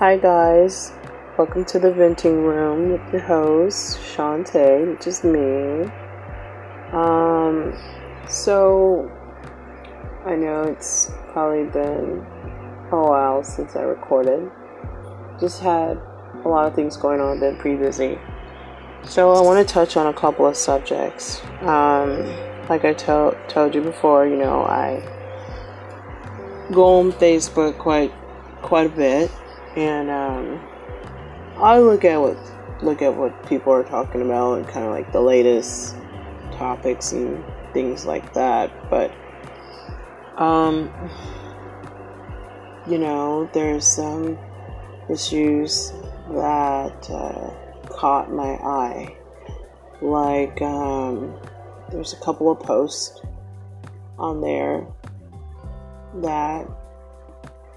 Hi guys, welcome to the venting room with your host Shantea, which is me. Um, so I know it's probably been a while since I recorded. Just had a lot of things going on, been pretty busy. So I want to touch on a couple of subjects. Um, like I told told you before, you know I go on Facebook quite quite a bit, and um, I look at what look at what people are talking about and kind of like the latest topics and things like that. But um, you know, there's some issues that uh, caught my eye, like um, there's a couple of posts on there that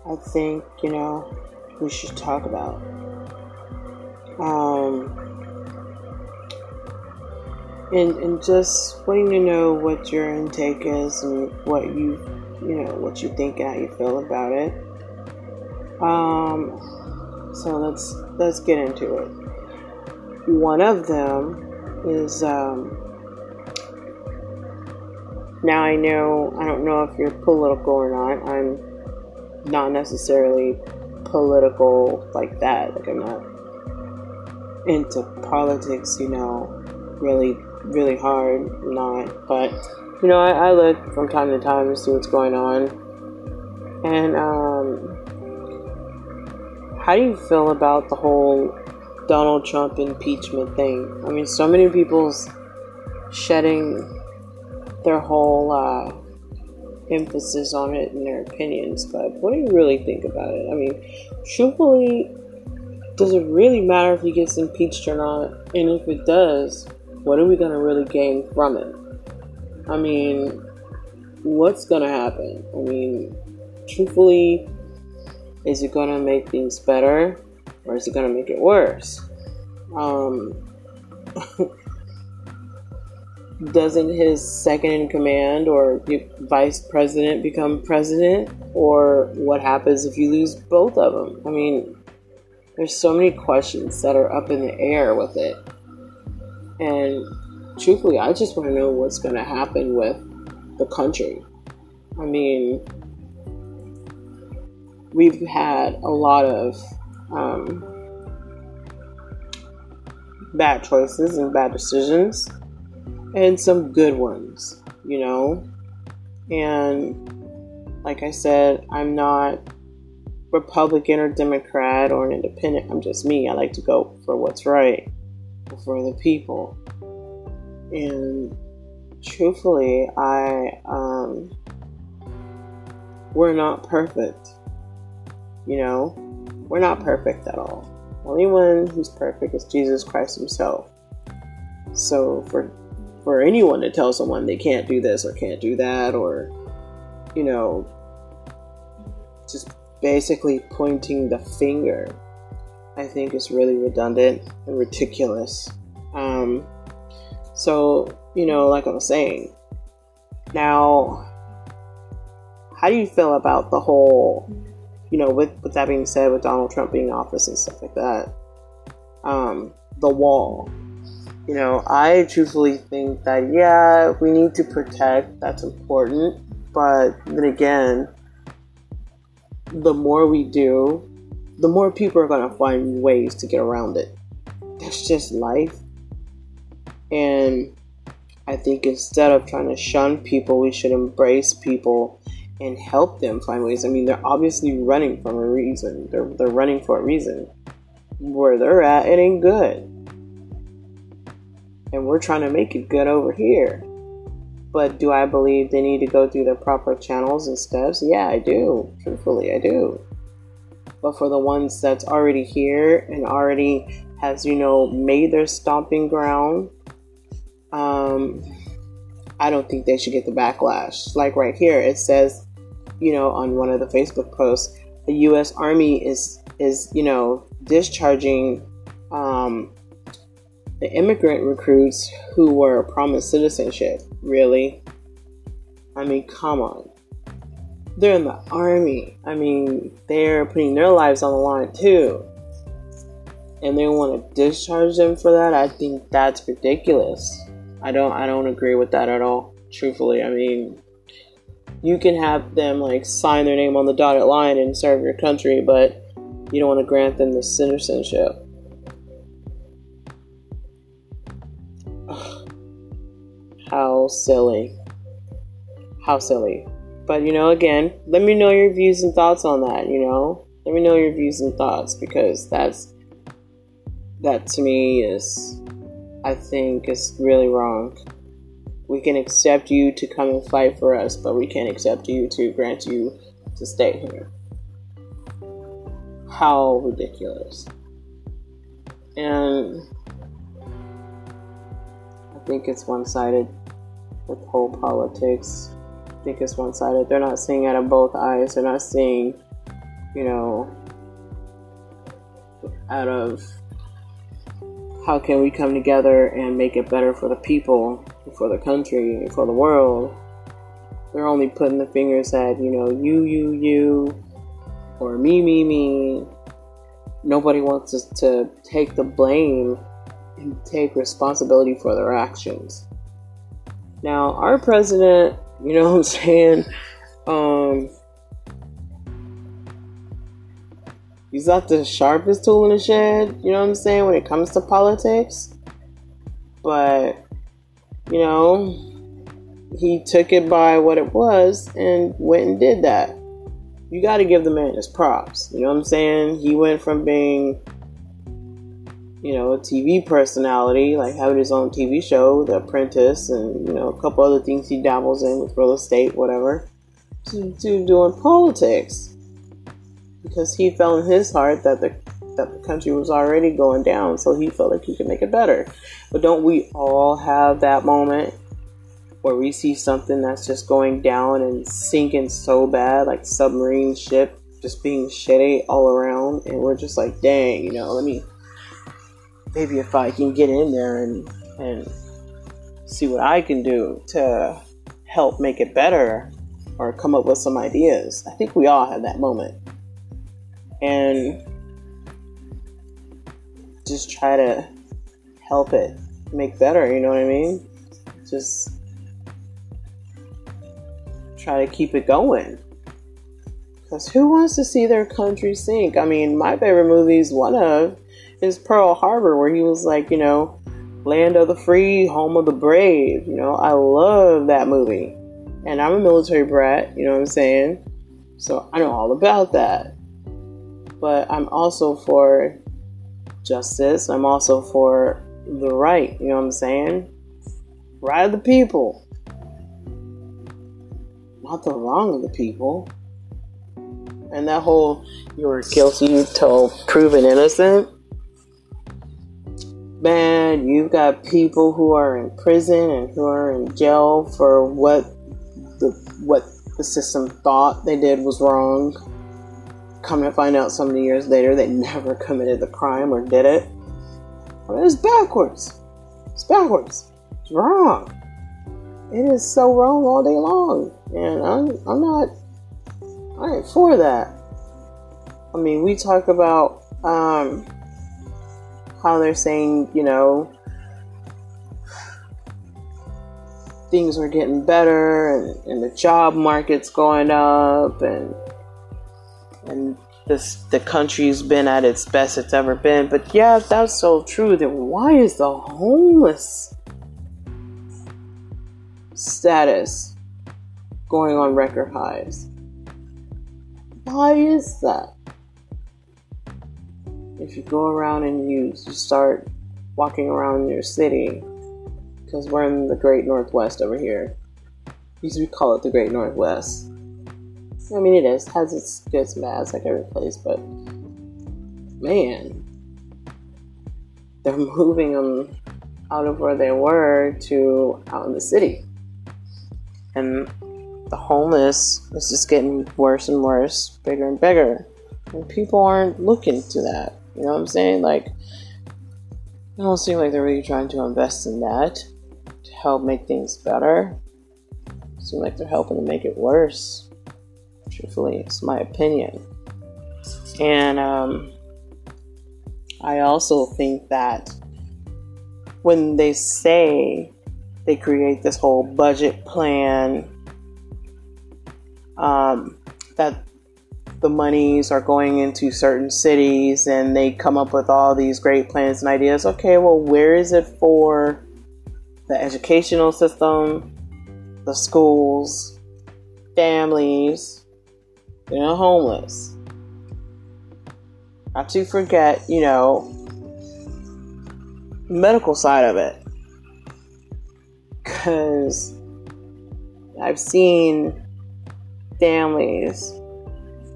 I think, you know, we should talk about. Um, and, and just wanting to know what your intake is and what you, you know, what you think and how you feel about it. Um, so let's let's get into it. One of them is um, now I know, I don't know if you're political or not. I'm not necessarily political like that. Like, I'm not into politics, you know, really, really hard. Not. But, you know, I, I look from time to time to see what's going on. And, um, how do you feel about the whole Donald Trump impeachment thing? I mean, so many people's shedding their whole uh, emphasis on it and their opinions. But what do you really think about it? I mean, truthfully, does it really matter if he gets impeached or not? And if it does, what are we going to really gain from it? I mean, what's going to happen? I mean, truthfully, is it going to make things better or is it going to make it worse? Um, doesn't his second in command or vice president become president? Or what happens if you lose both of them? I mean, there's so many questions that are up in the air with it. And truthfully, I just want to know what's going to happen with the country. I mean, we've had a lot of um, bad choices and bad decisions and some good ones, you know? And like I said, I'm not Republican or Democrat or an independent. I'm just me. I like to go for what's right for the people. And truthfully, I um we're not perfect. You know, we're not perfect at all. Only one who's perfect is Jesus Christ himself. So for for anyone to tell someone they can't do this or can't do that or you know just basically pointing the finger i think is really redundant and ridiculous. Um, so you know like i was saying now how do you feel about the whole you know with, with that being said with donald trump being in office and stuff like that um, the wall you know, I truthfully think that, yeah, we need to protect, that's important. But then again, the more we do, the more people are going to find ways to get around it. That's just life. And I think instead of trying to shun people, we should embrace people and help them find ways. I mean, they're obviously running from a reason. They're, they're running for a reason. Where they're at, it ain't good and we're trying to make it good over here. But do I believe they need to go through the proper channels and steps? Yeah, I do. Truthfully, I do. But for the ones that's already here and already has, you know, made their stomping ground, um, I don't think they should get the backlash. Like right here, it says, you know, on one of the Facebook posts, the U.S. Army is is you know discharging um, the immigrant recruits who were promised citizenship. Really? I mean, come on. they're in the army. I mean, they're putting their lives on the line too. And they want to discharge them for that. I think that's ridiculous. I don't I don't agree with that at all. Truthfully, I mean, you can have them like sign their name on the dotted line and serve your country, but you don't want to grant them the citizenship. Silly. How silly. But you know, again, let me know your views and thoughts on that, you know? Let me know your views and thoughts because that's that to me is I think is really wrong. We can accept you to come and fight for us, but we can't accept you to grant you to stay here. How ridiculous. And I think it's one sided with whole politics. I think it's one sided. They're not seeing out of both eyes. They're not seeing, you know, out of how can we come together and make it better for the people, for the country, for the world. They're only putting the fingers at, you know, you, you, you, or me, me, me. Nobody wants us to take the blame and take responsibility for their actions. Now, our president, you know what I'm saying? Um, he's not the sharpest tool in the shed, you know what I'm saying, when it comes to politics. But, you know, he took it by what it was and went and did that. You got to give the man his props. You know what I'm saying? He went from being you know, a TV personality, like having his own TV show, The Apprentice, and you know, a couple other things he dabbles in with real estate, whatever, to, to doing politics. Because he felt in his heart that the that the country was already going down, so he felt like he could make it better. But don't we all have that moment where we see something that's just going down and sinking so bad, like submarine ship just being shitty all around, and we're just like, dang, you know, let me maybe if I can get in there and and see what I can do to help make it better or come up with some ideas. I think we all have that moment. And just try to help it make better, you know what I mean? Just try to keep it going. Because who wants to see their country sink? I mean, my favorite movie is one of is Pearl Harbor, where he was like, you know, land of the free, home of the brave. You know, I love that movie. And I'm a military brat, you know what I'm saying? So I know all about that. But I'm also for justice. I'm also for the right, you know what I'm saying? Right of the people. Not the wrong of the people. And that whole you were guilty till proven innocent man, you've got people who are in prison and who are in jail for what the what the system thought they did was wrong. Come to find out so many years later they never committed the crime or did it. I it's backwards. It's backwards. It's wrong. It is so wrong all day long. And I'm, I'm not, I ain't for that. I mean, we talk about, um, how they're saying, you know, things are getting better and, and the job market's going up and and this the country's been at its best it's ever been. But yeah, if that's so true, then why is the homeless status going on record highs? Why is that? If you go around and you, you start walking around your city, because we're in the Great Northwest over here. Used to call it the Great Northwest. I mean, it is has its good and bads like every place, but man, they're moving them out of where they were to out in the city, and the homeless is just getting worse and worse, bigger and bigger, and people aren't looking to that. You know what I'm saying? Like, it don't seem like they're really trying to invest in that to help make things better. It seems like they're helping to make it worse. Truthfully, it's my opinion. And um, I also think that when they say they create this whole budget plan, um, that the monies are going into certain cities and they come up with all these great plans and ideas. Okay, well, where is it for the educational system, the schools, families, you know, homeless? Not to forget, you know, medical side of it. Because I've seen families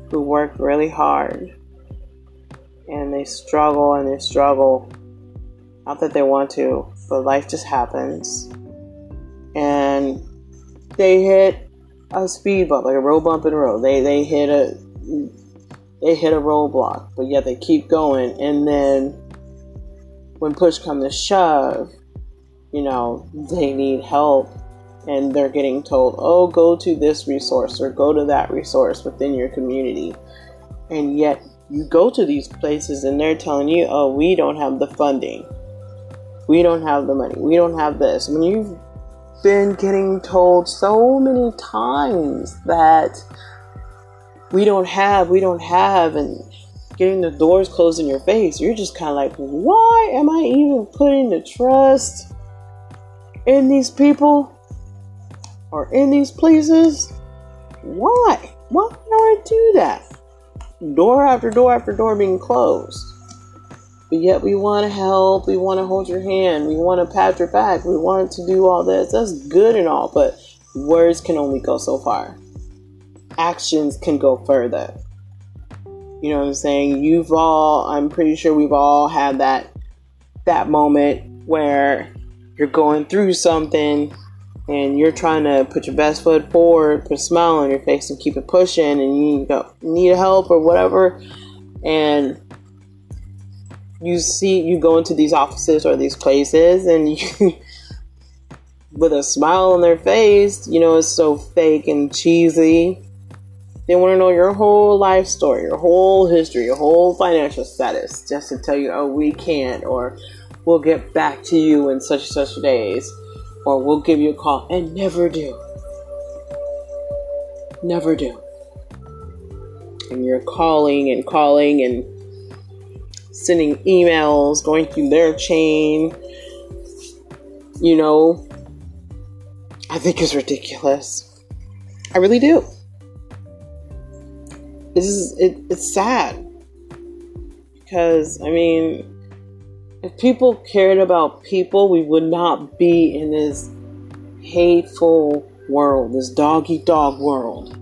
who work really hard and they struggle and they struggle. Not that they want to, but life just happens. And they hit a speed bump, like a road bump in the road. They they hit a they hit a roadblock, but yet they keep going. And then when push comes to shove, you know, they need help and they're getting told, oh, go to this resource or go to that resource within your community. And yet you go to these places and they're telling you, oh, we don't have the funding. We don't have the money. We don't have this. When you've been getting told so many times that we don't have, we don't have, and getting the doors closed in your face, you're just kind of like, why am I even putting the trust in these people? Or in these places. Why? Why would I do that? Door after door after door being closed. But yet we want to help, we want to hold your hand, we want to pat your back, we want to do all this. That's good and all, but words can only go so far. Actions can go further. You know what I'm saying? You've all I'm pretty sure we've all had that that moment where you're going through something and you're trying to put your best foot forward, put a smile on your face, and keep it pushing, and you go, need help or whatever, and you see you go into these offices or these places, and you, with a smile on their face, you know it's so fake and cheesy. They want to know your whole life story, your whole history, your whole financial status, just to tell you, oh, we can't, or we'll get back to you in such and such days or we'll give you a call and never do. Never do. And you're calling and calling and sending emails, going through their chain. You know, I think is ridiculous. I really do. This is it, it's sad because I mean if people cared about people, we would not be in this hateful world, this dog eat dog world.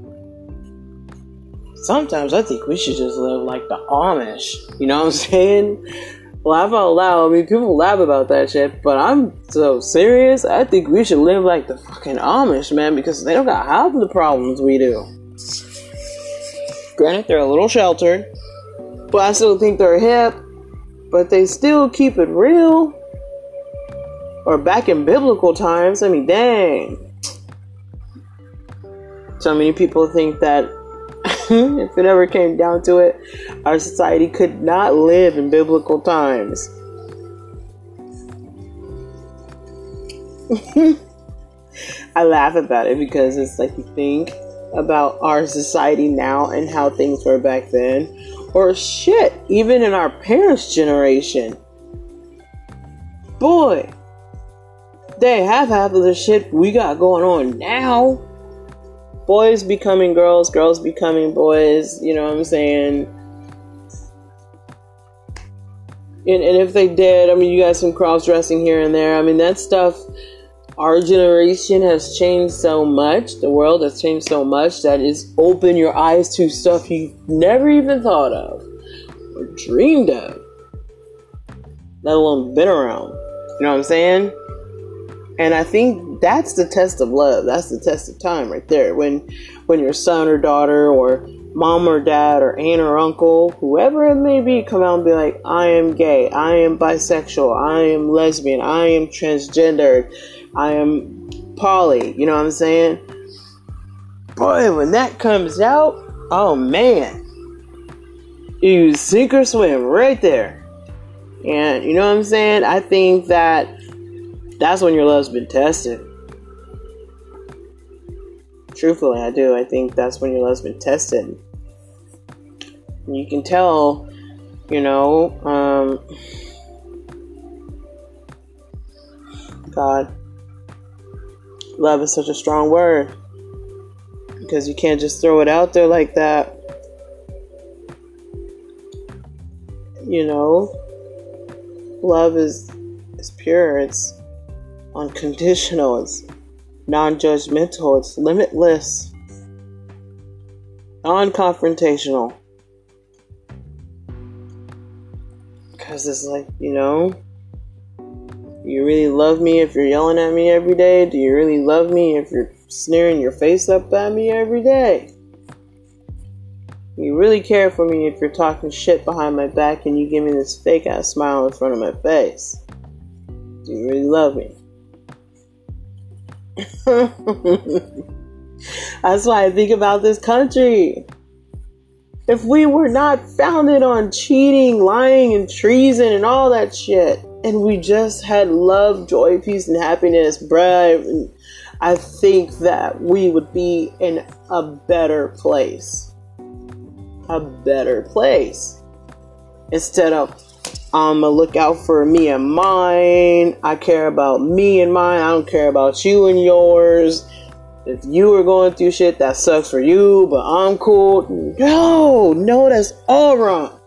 Sometimes I think we should just live like the Amish. You know what I'm saying? Laugh out loud. I mean, people laugh about that shit, but I'm so serious. I think we should live like the fucking Amish, man, because they don't got half the problems we do. Granted, they're a little sheltered, but I still think they're hip but they still keep it real. Or back in biblical times, I mean, dang. So many people think that if it ever came down to it, our society could not live in biblical times. I laugh about it because it's like you think about our society now and how things were back then or shit, even in our parents' generation. Boy, they have half of the shit we got going on now. Boys becoming girls, girls becoming boys, you know what I'm saying? And, and if they did, I mean, you got some cross dressing here and there. I mean, that stuff our generation has changed so much, the world has changed so much that it's opened your eyes to stuff you've never even thought of or dreamed of, let alone been around. You know what I'm saying? And I think that's the test of love. That's the test of time right there. When when your son or daughter or mom or dad or aunt or uncle, whoever it may be, come out and be like, I am gay, I am bisexual, I am lesbian, I am transgendered, I am poly, you know what I'm saying? Boy, when that comes out, oh man, you sink or swim right there. And you know what I'm saying? I think that that's when your love's been tested. Truthfully, I do. I think that's when your love's been tested. You can tell, you know, um, God, love is such a strong word because you can't just throw it out there like that. You know, love is is pure. It's unconditional. It's non-judgmental. It's limitless. Non-confrontational. Because it's like, you know, do you really love me if you're yelling at me every day? Do you really love me if you're sneering your face up at me every day? Do you really care for me if you're talking shit behind my back and you give me this fake ass smile in front of my face. Do you really love me? That's why I think about this country. If we were not founded on cheating, lying, and treason and all that shit, and we just had love, joy, peace, and happiness, bruh, I think that we would be in a better place. A better place. Instead of, um, I'm gonna look out for me and mine. I care about me and mine. I don't care about you and yours. If you are going through shit that sucks for you, but I'm cool. No, no, that's all wrong.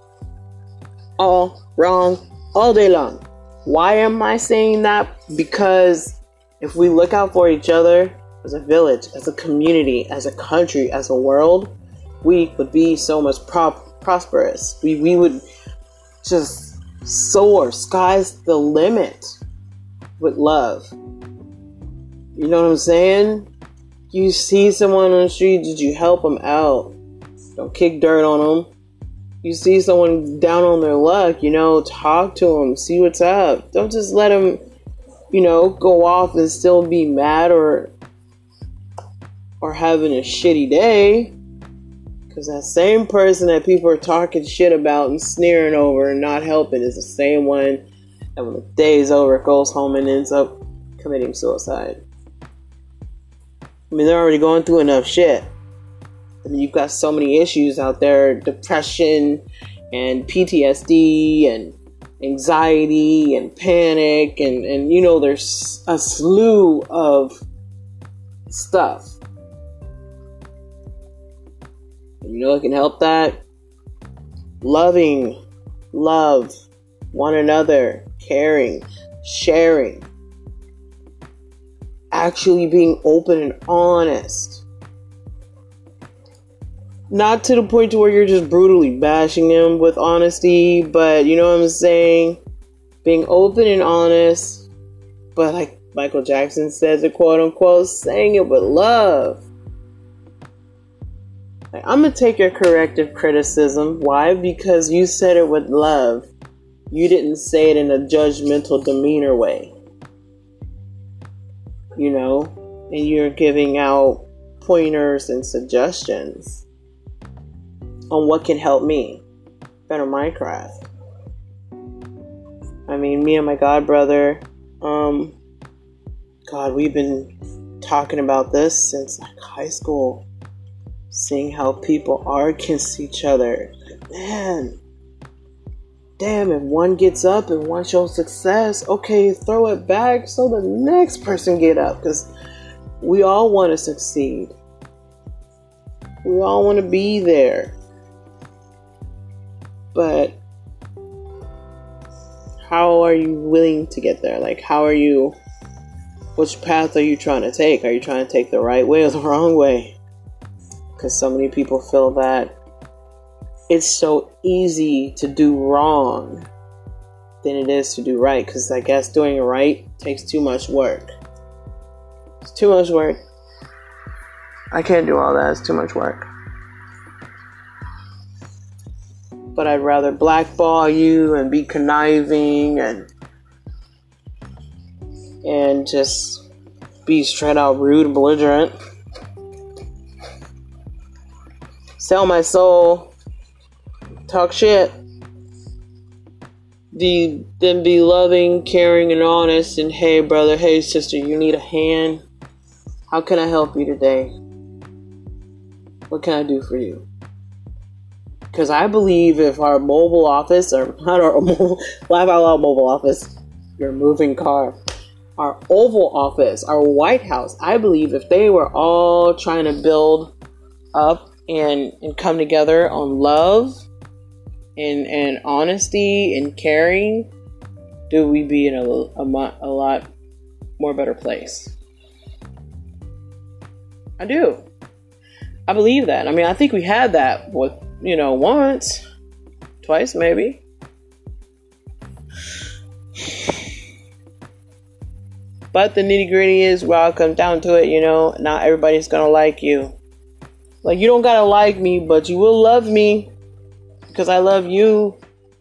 All wrong all day long. Why am I saying that? Because if we look out for each other as a village, as a community, as a country, as a world, we would be so much pro- prosperous. We, we would just soar. Sky's the limit with love. You know what I'm saying? You see someone on the street, did you help them out? Don't kick dirt on them you see someone down on their luck, you know, talk to them, see what's up. Don't just let them, you know, go off and still be mad or or having a shitty day. Because that same person that people are talking shit about and sneering over and not helping is the same one that when the day's over goes home and ends up committing suicide. I mean, they're already going through enough shit. You've got so many issues out there depression and PTSD and anxiety and panic and, and you know there's a slew of stuff. You know it can help that? Loving love one another caring sharing. Actually being open and honest not to the point to where you're just brutally bashing them with honesty, but you know what I'm saying? Being open and honest, but like Michael Jackson says it quote unquote, saying it with love. Like, I'm gonna take your corrective criticism. Why? Because you said it with love. You didn't say it in a judgmental demeanor way. You know? And you're giving out pointers and suggestions on what can help me better my craft. I mean, me and my god brother, um, God, we've been talking about this since like high school, seeing how people are against each other. Man, damn, if one gets up and one shows success, okay, throw it back so the next person get up because we all want to succeed. We all want to be there. But how are you willing to get there? Like, how are you? Which path are you trying to take? Are you trying to take the right way or the wrong way? Because so many people feel that it's so easy to do wrong than it is to do right. Because I guess doing right takes too much work. It's too much work. I can't do all that. It's too much work. But I'd rather blackball you and be conniving and and just be straight out rude and belligerent sell my soul, talk shit. Be, then be loving, caring, and honest. And hey, brother, hey, sister, you need a hand? How can I help you today? What can I do for you? Because I believe if our mobile office, or not our mobile, laugh out loud mobile office, your moving car, our Oval Office, our White House, I believe if they were all trying to build up and, and come together on love and, and honesty and caring, do we be in a, a, a lot more better place? I do. I believe that. I mean, I think we had that with, you know, once, twice maybe. But the nitty gritty is, well, come down to it, you know, not everybody's gonna like you. Like, you don't gotta like me, but you will love me because I love you.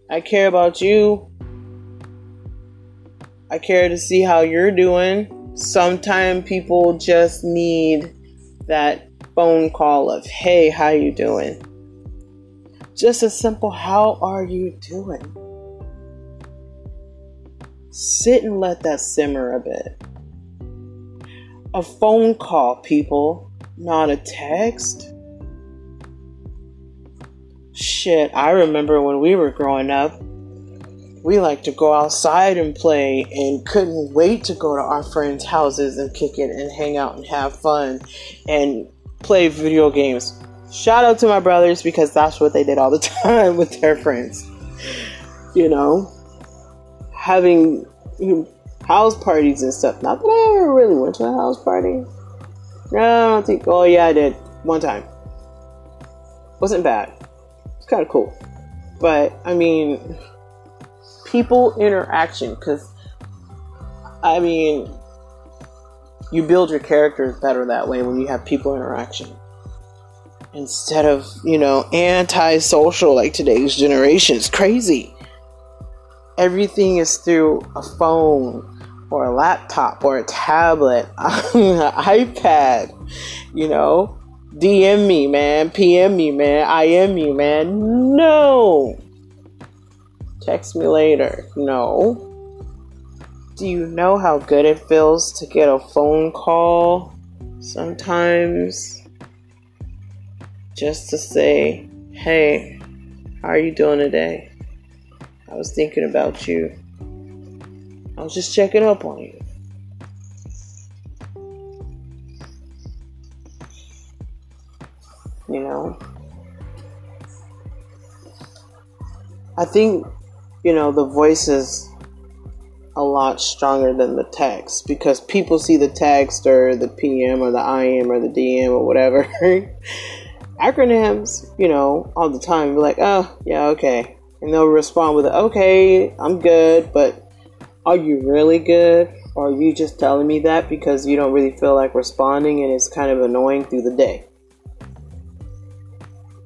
I care about you. I care to see how you're doing. Sometimes people just need that phone call of, "Hey, how you doing?" Just a simple, "How are you doing?" Sit and let that simmer a bit. A phone call, people, not a text. Shit, I remember when we were growing up, we liked to go outside and play and couldn't wait to go to our friends' houses and kick it and hang out and have fun and play video games. Shout out to my brothers because that's what they did all the time with their friends. You know, having house parties and stuff. Not that I ever really went to a house party. No, I don't think. Oh yeah, I did one time. Wasn't bad. It's kind of cool, but I mean, people interaction because I mean, you build your characters better that way when you have people interaction instead of you know anti-social like today's generation. It's crazy. Everything is through a phone or a laptop or a tablet, iPad, you know, DM me, man, PM me, man, IM me, man. No. Text me later. No. Do you know how good it feels to get a phone call sometimes? Just to say, hey, how are you doing today? I was thinking about you. I was just checking up on you. You know? I think, you know, the voice is a lot stronger than the text because people see the text or the PM or the IM or the DM or whatever. Acronyms, you know, all the time. Be like, oh, yeah, okay. And they'll respond with, okay, I'm good, but are you really good? Or are you just telling me that because you don't really feel like responding and it's kind of annoying through the day?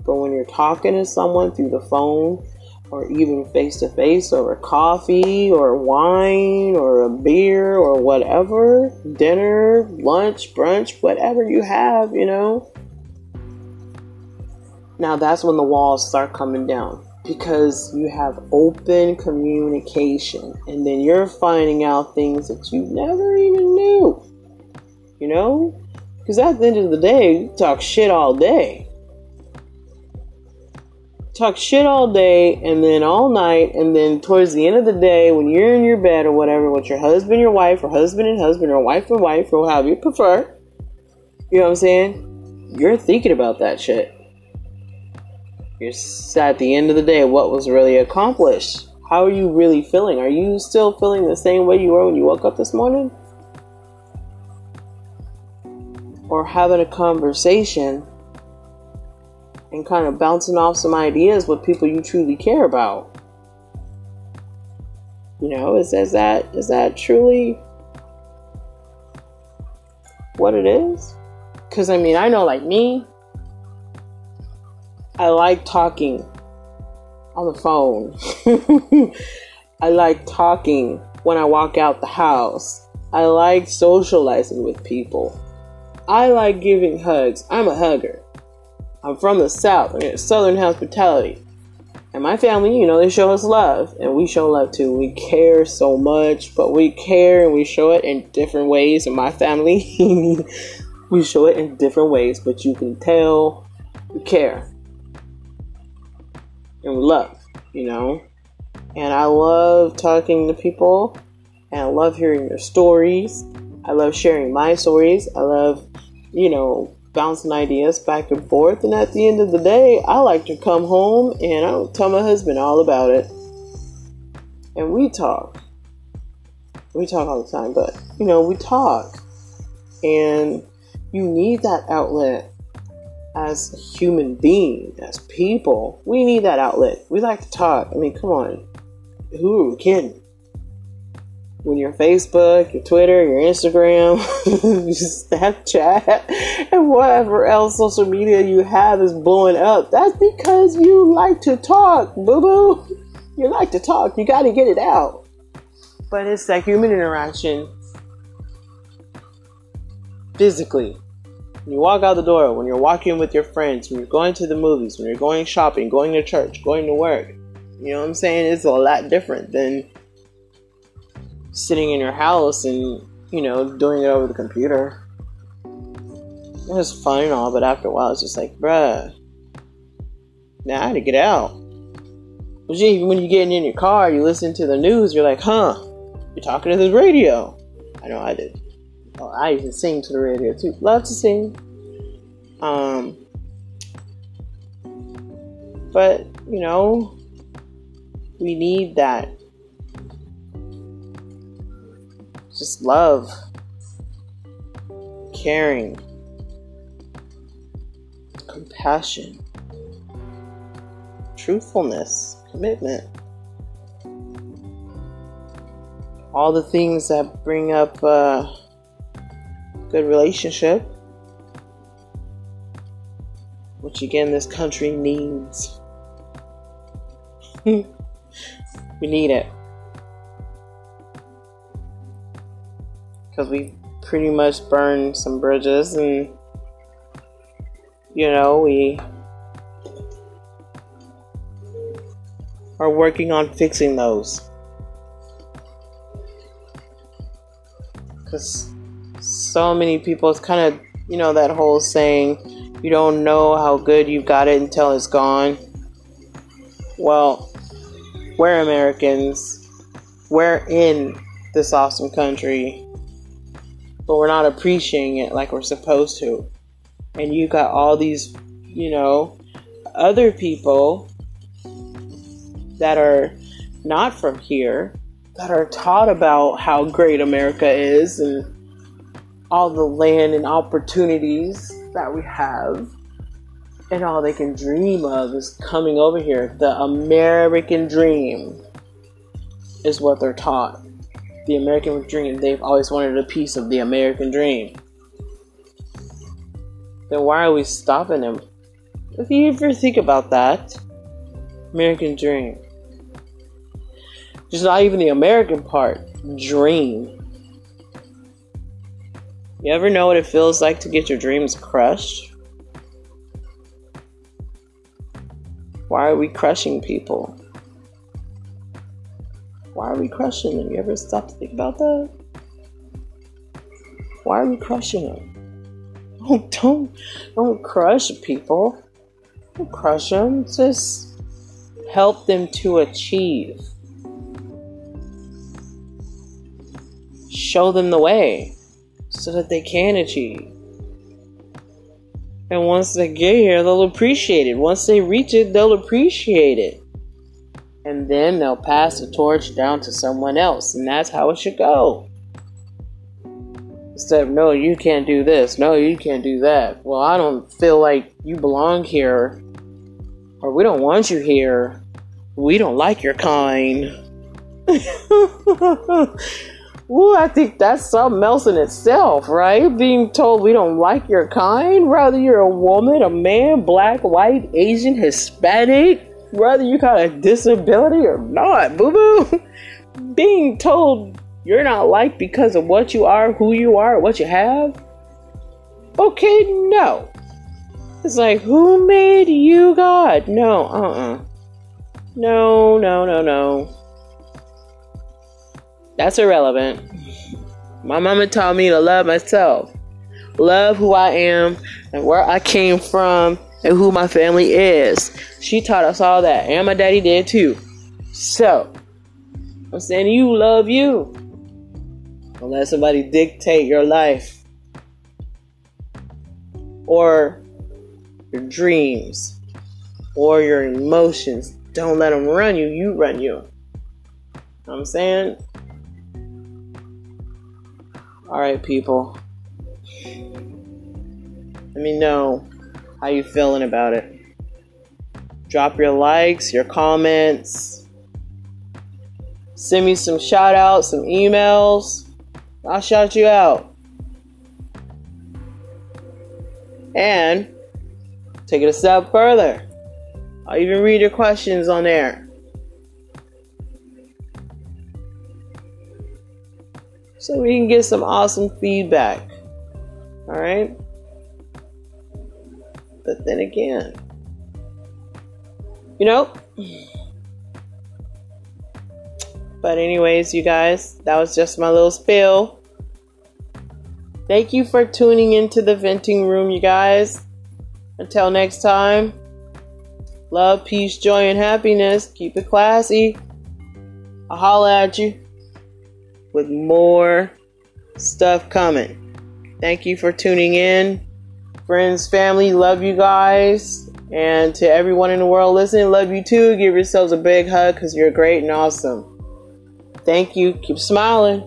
But when you're talking to someone through the phone, or even face to face, a coffee, or wine, or a beer, or whatever, dinner, lunch, brunch, whatever you have, you know, now that's when the walls start coming down because you have open communication and then you're finding out things that you never even knew. You know? Because at the end of the day, you talk shit all day. Talk shit all day and then all night, and then towards the end of the day, when you're in your bed or whatever, with your husband, your wife, or husband and husband, or wife and wife, or however you prefer, you know what I'm saying? You're thinking about that shit you're at the end of the day, what was really accomplished? How are you really feeling? Are you still feeling the same way you were when you woke up this morning? Or having a conversation and kind of bouncing off some ideas with people you truly care about. You know, is, is that is that truly what it is? Because I mean, I know like me, I like talking on the phone. I like talking when I walk out the house. I like socializing with people. I like giving hugs. I'm a hugger. I'm from the South. I Southern hospitality. And my family, you know, they show us love, and we show love too. We care so much, but we care and we show it in different ways. In my family, we show it in different ways, but you can tell we care and we love, you know. And I love talking to people, and I love hearing their stories. I love sharing my stories. I love, you know, bouncing ideas back and forth. And at the end of the day, I like to come home and I'll tell my husband all about it. And we talk. We talk all the time, but you know, we talk. And you need that outlet as human being, as people. We need that outlet. We like to talk. I mean, come on. Who are we kidding? when your Facebook, your Twitter, your Instagram, Snapchat, and whatever else social media you have is blowing up, that's because you like to talk, boo boo. You like to talk, you got to get it out. But it's that human interaction physically. When you walk out the door, when you're walking with your friends, when you're going to the movies, when you're going shopping, going to church, going to work, you know what I'm saying? It's a lot different than sitting in your house and, you know, doing it over the computer. It was fun and all, but after a while, it's just like, bruh, now I had to get out. But when you're getting in your car, you listen to the news, you're like, huh, you're talking to the radio. I know I did. Oh, I to sing to the radio too. Love to sing. Um, but you know, we need that just love, caring, compassion, truthfulness, commitment. All the things that bring up a good relationship, which again this country needs. we need it. because we pretty much burned some bridges and you know we are working on fixing those because so many people it's kind of you know that whole saying you don't know how good you've got it until it's gone well we're americans we're in this awesome country but we're not appreciating it like we're supposed to. And you got all these, you know, other people that are not from here that are taught about how great America is and all the land and opportunities that we have. And all they can dream of is coming over here. The American dream is what they're taught the American dream. They've always wanted a piece of the American dream. Then why are we stopping them? If you ever think about that, American dream. Just not even the American part. Dream. You ever know what it feels like to get your dreams crushed? Why are we crushing people? Why are we crushing them? You ever stop to think about that? Why are we crushing them? Don't don't don't crush people. Don't crush them. Just help them to achieve. Show them the way so that they can achieve. And once they get here, they'll appreciate it. Once they reach it, they'll appreciate it and then they'll pass the torch down to someone else, and that's how it should go. Instead of, no, you can't do this, no, you can't do that. Well, I don't feel like you belong here, or we don't want you here. We don't like your kind. Ooh, I think that's something else in itself, right? Being told we don't like your kind, whether you're a woman, a man, black, white, Asian, Hispanic, whether you got a disability or not, boo boo. Being told you're not liked because of what you are, who you are, what you have. Okay, no. It's like, who made you God? No, uh uh-uh. uh. No, no, no, no. That's irrelevant. My mama taught me to love myself, love who I am and where I came from and who my family is. She taught us all that, and my daddy did too. So, I'm saying you love you. Don't let somebody dictate your life or your dreams or your emotions. Don't let them run you, you run you. I'm saying? Alright, people. Let me know how you feeling about it. Drop your likes, your comments. Send me some shout outs, some emails. I'll shout you out. And take it a step further. I'll even read your questions on there. So we can get some awesome feedback. All right? But then again, you know. But, anyways, you guys, that was just my little spill. Thank you for tuning into the venting room, you guys. Until next time, love, peace, joy, and happiness. Keep it classy. I'll holla at you with more stuff coming. Thank you for tuning in. Friends, family, love you guys. And to everyone in the world listening, love you too. Give yourselves a big hug because you're great and awesome. Thank you. Keep smiling.